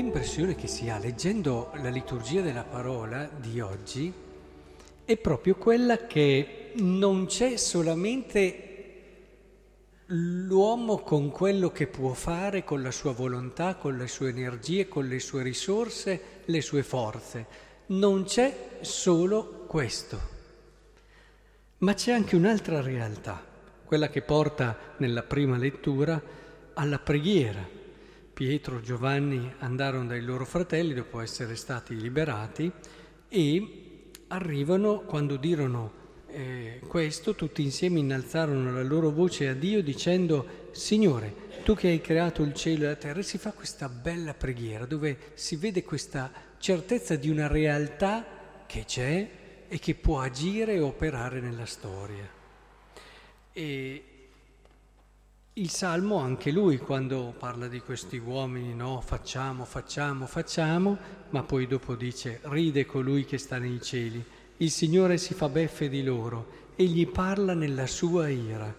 l'impressione che si ha leggendo la liturgia della parola di oggi è proprio quella che non c'è solamente l'uomo con quello che può fare, con la sua volontà, con le sue energie, con le sue risorse, le sue forze. Non c'è solo questo, ma c'è anche un'altra realtà, quella che porta nella prima lettura alla preghiera Pietro e Giovanni andarono dai loro fratelli dopo essere stati liberati e arrivano, quando dirono eh, questo, tutti insieme innalzarono la loro voce a Dio dicendo, Signore, tu che hai creato il cielo e la terra, e si fa questa bella preghiera dove si vede questa certezza di una realtà che c'è e che può agire e operare nella storia. E il Salmo, anche lui, quando parla di questi uomini, no, facciamo, facciamo, facciamo, ma poi dopo dice, ride colui che sta nei cieli, il Signore si fa beffe di loro, e gli parla nella sua ira,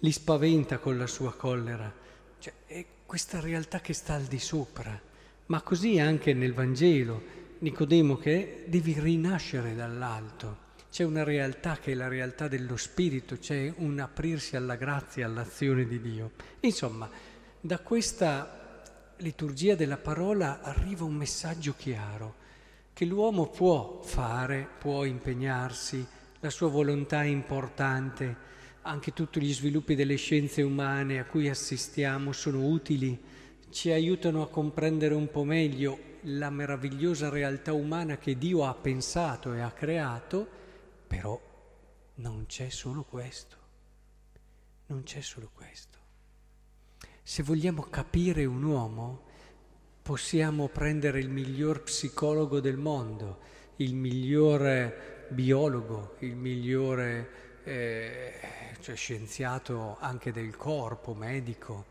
li spaventa con la sua collera. Cioè, è questa realtà che sta al di sopra, ma così anche nel Vangelo, Nicodemo che devi rinascere dall'alto c'è una realtà che è la realtà dello spirito, c'è un aprirsi alla grazia, all'azione di Dio. Insomma, da questa liturgia della parola arriva un messaggio chiaro, che l'uomo può fare, può impegnarsi, la sua volontà è importante, anche tutti gli sviluppi delle scienze umane a cui assistiamo sono utili, ci aiutano a comprendere un po' meglio la meravigliosa realtà umana che Dio ha pensato e ha creato, però non c'è solo questo, non c'è solo questo. Se vogliamo capire un uomo, possiamo prendere il miglior psicologo del mondo, il migliore biologo, il migliore eh, cioè scienziato anche del corpo, medico,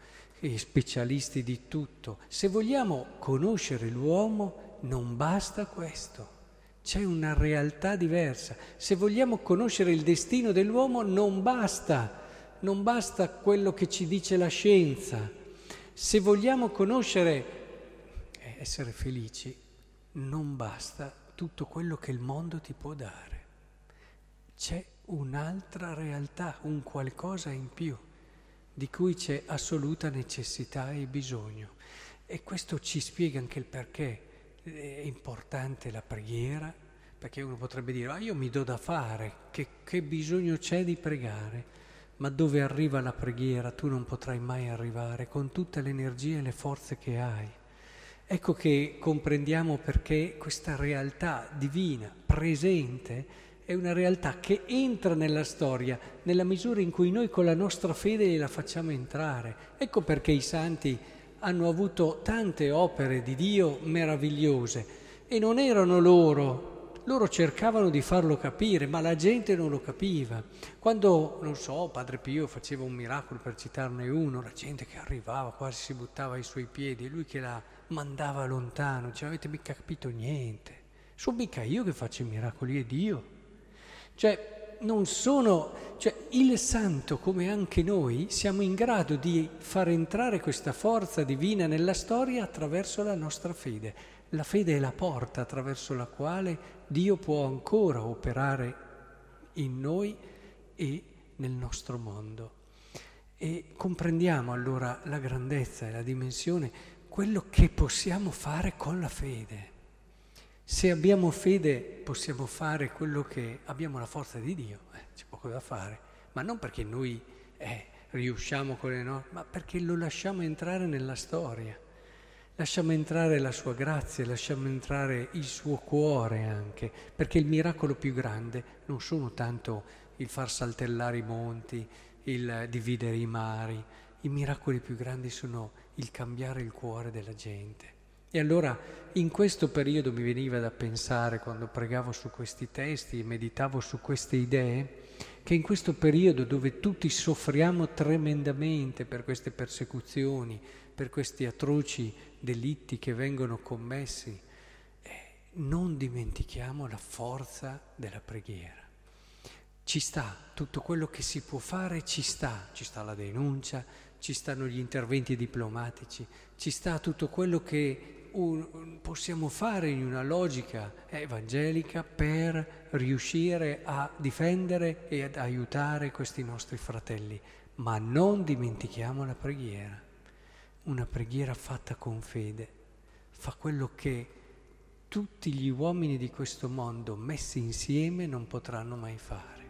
specialisti di tutto. Se vogliamo conoscere l'uomo, non basta questo. C'è una realtà diversa. Se vogliamo conoscere il destino dell'uomo non basta, non basta quello che ci dice la scienza. Se vogliamo conoscere e essere felici, non basta tutto quello che il mondo ti può dare. C'è un'altra realtà, un qualcosa in più di cui c'è assoluta necessità e bisogno. E questo ci spiega anche il perché è importante la preghiera, perché uno potrebbe dire, ah io mi do da fare, che, che bisogno c'è di pregare? Ma dove arriva la preghiera tu non potrai mai arrivare con tutte le energie e le forze che hai. Ecco che comprendiamo perché questa realtà divina, presente, è una realtà che entra nella storia nella misura in cui noi con la nostra fede la facciamo entrare. Ecco perché i santi hanno avuto tante opere di Dio meravigliose e non erano loro, loro cercavano di farlo capire, ma la gente non lo capiva. Quando, non so, Padre Pio faceva un miracolo, per citarne uno, la gente che arrivava quasi si buttava ai suoi piedi lui che la mandava lontano, diceva avete mica capito niente, sono mica io che faccio i miracoli, è Dio. Cioè, non sono, cioè il santo come anche noi siamo in grado di far entrare questa forza divina nella storia attraverso la nostra fede. La fede è la porta attraverso la quale Dio può ancora operare in noi e nel nostro mondo. E comprendiamo allora la grandezza e la dimensione, quello che possiamo fare con la fede. Se abbiamo fede possiamo fare quello che abbiamo la forza di Dio, eh, c'è poco da fare, ma non perché noi eh, riusciamo con le nostre, ma perché lo lasciamo entrare nella storia, lasciamo entrare la sua grazia, lasciamo entrare il suo cuore anche, perché il miracolo più grande non sono tanto il far saltellare i monti, il dividere i mari, i miracoli più grandi sono il cambiare il cuore della gente. E allora in questo periodo mi veniva da pensare, quando pregavo su questi testi e meditavo su queste idee, che in questo periodo dove tutti soffriamo tremendamente per queste persecuzioni, per questi atroci delitti che vengono commessi, eh, non dimentichiamo la forza della preghiera. Ci sta, tutto quello che si può fare ci sta, ci sta la denuncia, ci stanno gli interventi diplomatici, ci sta tutto quello che possiamo fare in una logica evangelica per riuscire a difendere e ad aiutare questi nostri fratelli. Ma non dimentichiamo la preghiera, una preghiera fatta con fede, fa quello che tutti gli uomini di questo mondo messi insieme non potranno mai fare.